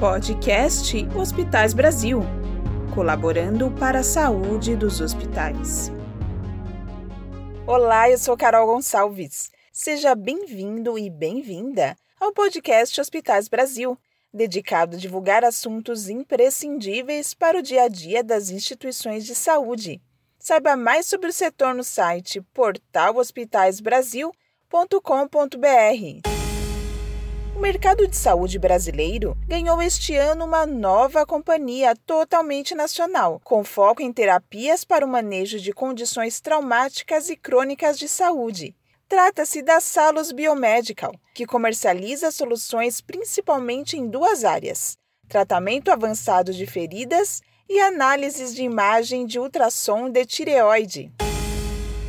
Podcast Hospitais Brasil colaborando para a saúde dos hospitais. Olá, eu sou Carol Gonçalves. Seja bem-vindo e bem-vinda ao podcast Hospitais Brasil, dedicado a divulgar assuntos imprescindíveis para o dia a dia das instituições de saúde. Saiba mais sobre o setor no site portalhospitaisbrasil.com.br. O mercado de saúde brasileiro ganhou este ano uma nova companhia totalmente nacional, com foco em terapias para o manejo de condições traumáticas e crônicas de saúde. Trata-se da Salos Biomedical, que comercializa soluções principalmente em duas áreas: tratamento avançado de feridas e análises de imagem de ultrassom de tireoide.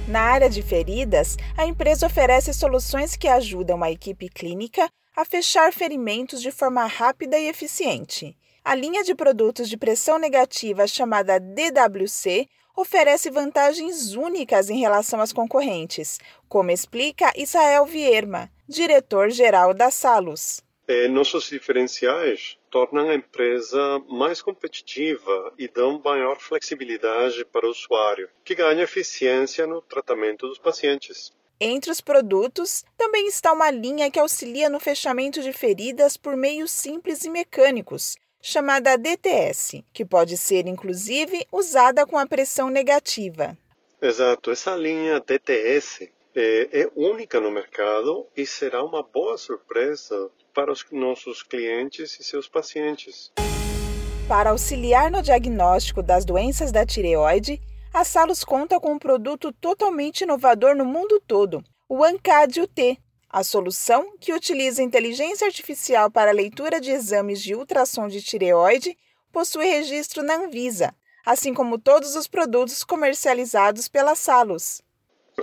Na área de feridas, a empresa oferece soluções que ajudam a equipe clínica a fechar ferimentos de forma rápida e eficiente. A linha de produtos de pressão negativa chamada DWC oferece vantagens únicas em relação às concorrentes, como explica Israel Vierma, diretor-geral da Salus. É, nossos diferenciais tornam a empresa mais competitiva e dão maior flexibilidade para o usuário, que ganha eficiência no tratamento dos pacientes. Entre os produtos, também está uma linha que auxilia no fechamento de feridas por meios simples e mecânicos, chamada DTS, que pode ser inclusive usada com a pressão negativa. Exato, essa linha DTS é, é única no mercado e será uma boa surpresa para os nossos clientes e seus pacientes. Para auxiliar no diagnóstico das doenças da tireoide, a Salus conta com um produto totalmente inovador no mundo todo, o ANCAD UT, a solução que utiliza inteligência artificial para a leitura de exames de ultrassom de tireoide possui registro na Anvisa, assim como todos os produtos comercializados pela Salus.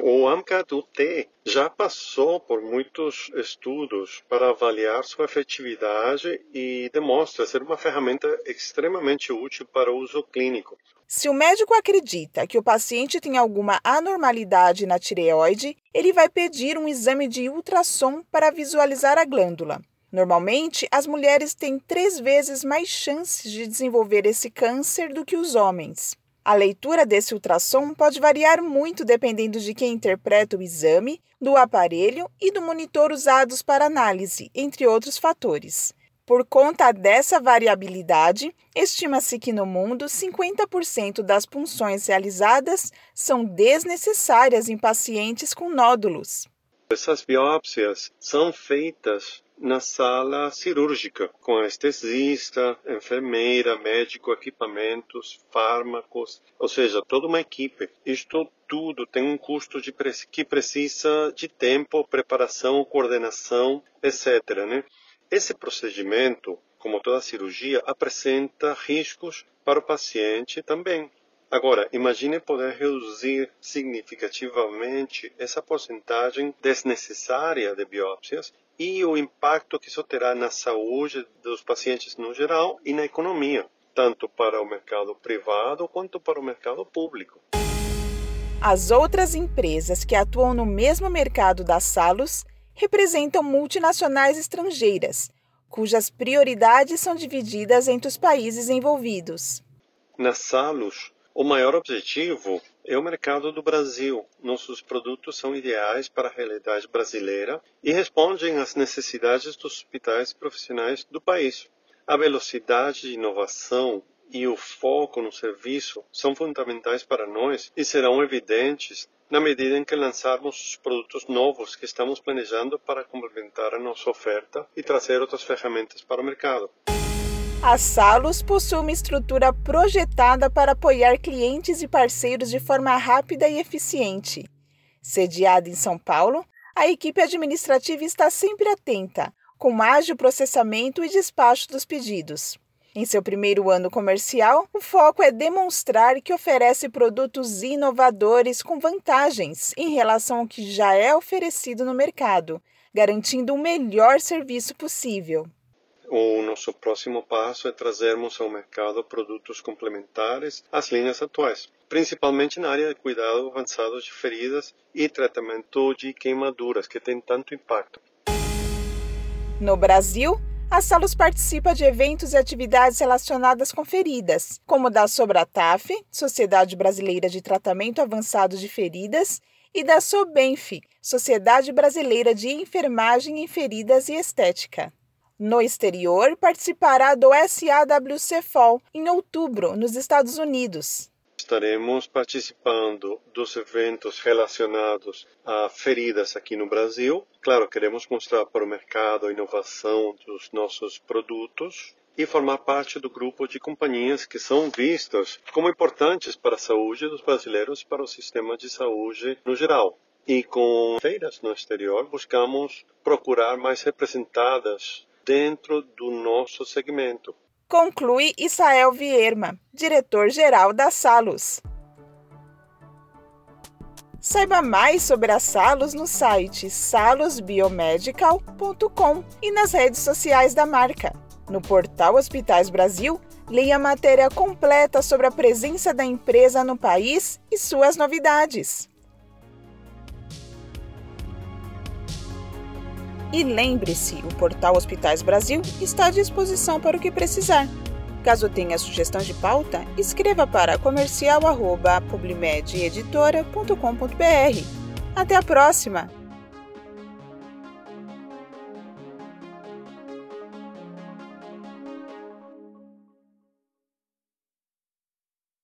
O AMCAD-UT já passou por muitos estudos para avaliar sua efetividade e demonstra ser uma ferramenta extremamente útil para o uso clínico. Se o médico acredita que o paciente tem alguma anormalidade na tireoide, ele vai pedir um exame de ultrassom para visualizar a glândula. Normalmente, as mulheres têm três vezes mais chances de desenvolver esse câncer do que os homens. A leitura desse ultrassom pode variar muito dependendo de quem interpreta o exame, do aparelho e do monitor usados para análise, entre outros fatores. Por conta dessa variabilidade, estima-se que no mundo 50% das punções realizadas são desnecessárias em pacientes com nódulos. Essas biópsias são feitas na sala cirúrgica, com anestesista, enfermeira, médico, equipamentos, fármacos, ou seja, toda uma equipe. Isto tudo tem um custo de, que precisa de tempo, preparação, coordenação, etc. Né? Esse procedimento, como toda cirurgia, apresenta riscos para o paciente também. Agora, imagine poder reduzir significativamente essa porcentagem desnecessária de biópsias e o impacto que isso terá na saúde dos pacientes no geral e na economia, tanto para o mercado privado quanto para o mercado público. As outras empresas que atuam no mesmo mercado da Salus representam multinacionais estrangeiras, cujas prioridades são divididas entre os países envolvidos. Na Salus, o maior objetivo é o mercado do Brasil. Nossos produtos são ideais para a realidade brasileira e respondem às necessidades dos hospitais profissionais do país. A velocidade de inovação e o foco no serviço são fundamentais para nós e serão evidentes na medida em que lançarmos os produtos novos que estamos planejando para complementar a nossa oferta e trazer outras ferramentas para o mercado. A Salos possui uma estrutura projetada para apoiar clientes e parceiros de forma rápida e eficiente. Sediada em São Paulo, a equipe administrativa está sempre atenta, com ágil processamento e despacho dos pedidos. Em seu primeiro ano comercial, o foco é demonstrar que oferece produtos inovadores com vantagens em relação ao que já é oferecido no mercado, garantindo o melhor serviço possível. O nosso próximo passo é trazermos ao mercado produtos complementares às linhas atuais, principalmente na área de cuidado avançado de feridas e tratamento de queimaduras, que tem tanto impacto. No Brasil, A Salos participa de eventos e atividades relacionadas com feridas, como da Sobrataf, Sociedade Brasileira de Tratamento Avançado de Feridas, e da SOBENF, Sociedade Brasileira de Enfermagem em Feridas e Estética. No exterior, participará do SAWCFOL em outubro, nos Estados Unidos. Estaremos participando dos eventos relacionados a feridas aqui no Brasil. Claro, queremos mostrar para o mercado a inovação dos nossos produtos e formar parte do grupo de companhias que são vistas como importantes para a saúde dos brasileiros e para o sistema de saúde no geral. E com feiras no exterior, buscamos procurar mais representadas dentro do nosso segmento. Conclui Isael Vierma, diretor-geral da Salos. Saiba mais sobre a Salos no site salosbiomedical.com e nas redes sociais da marca. No portal Hospitais Brasil, leia a matéria completa sobre a presença da empresa no país e suas novidades. E lembre-se, o portal Hospitais Brasil está à disposição para o que precisar. Caso tenha sugestão de pauta, escreva para comercial@publimededitora.com.br. Até a próxima!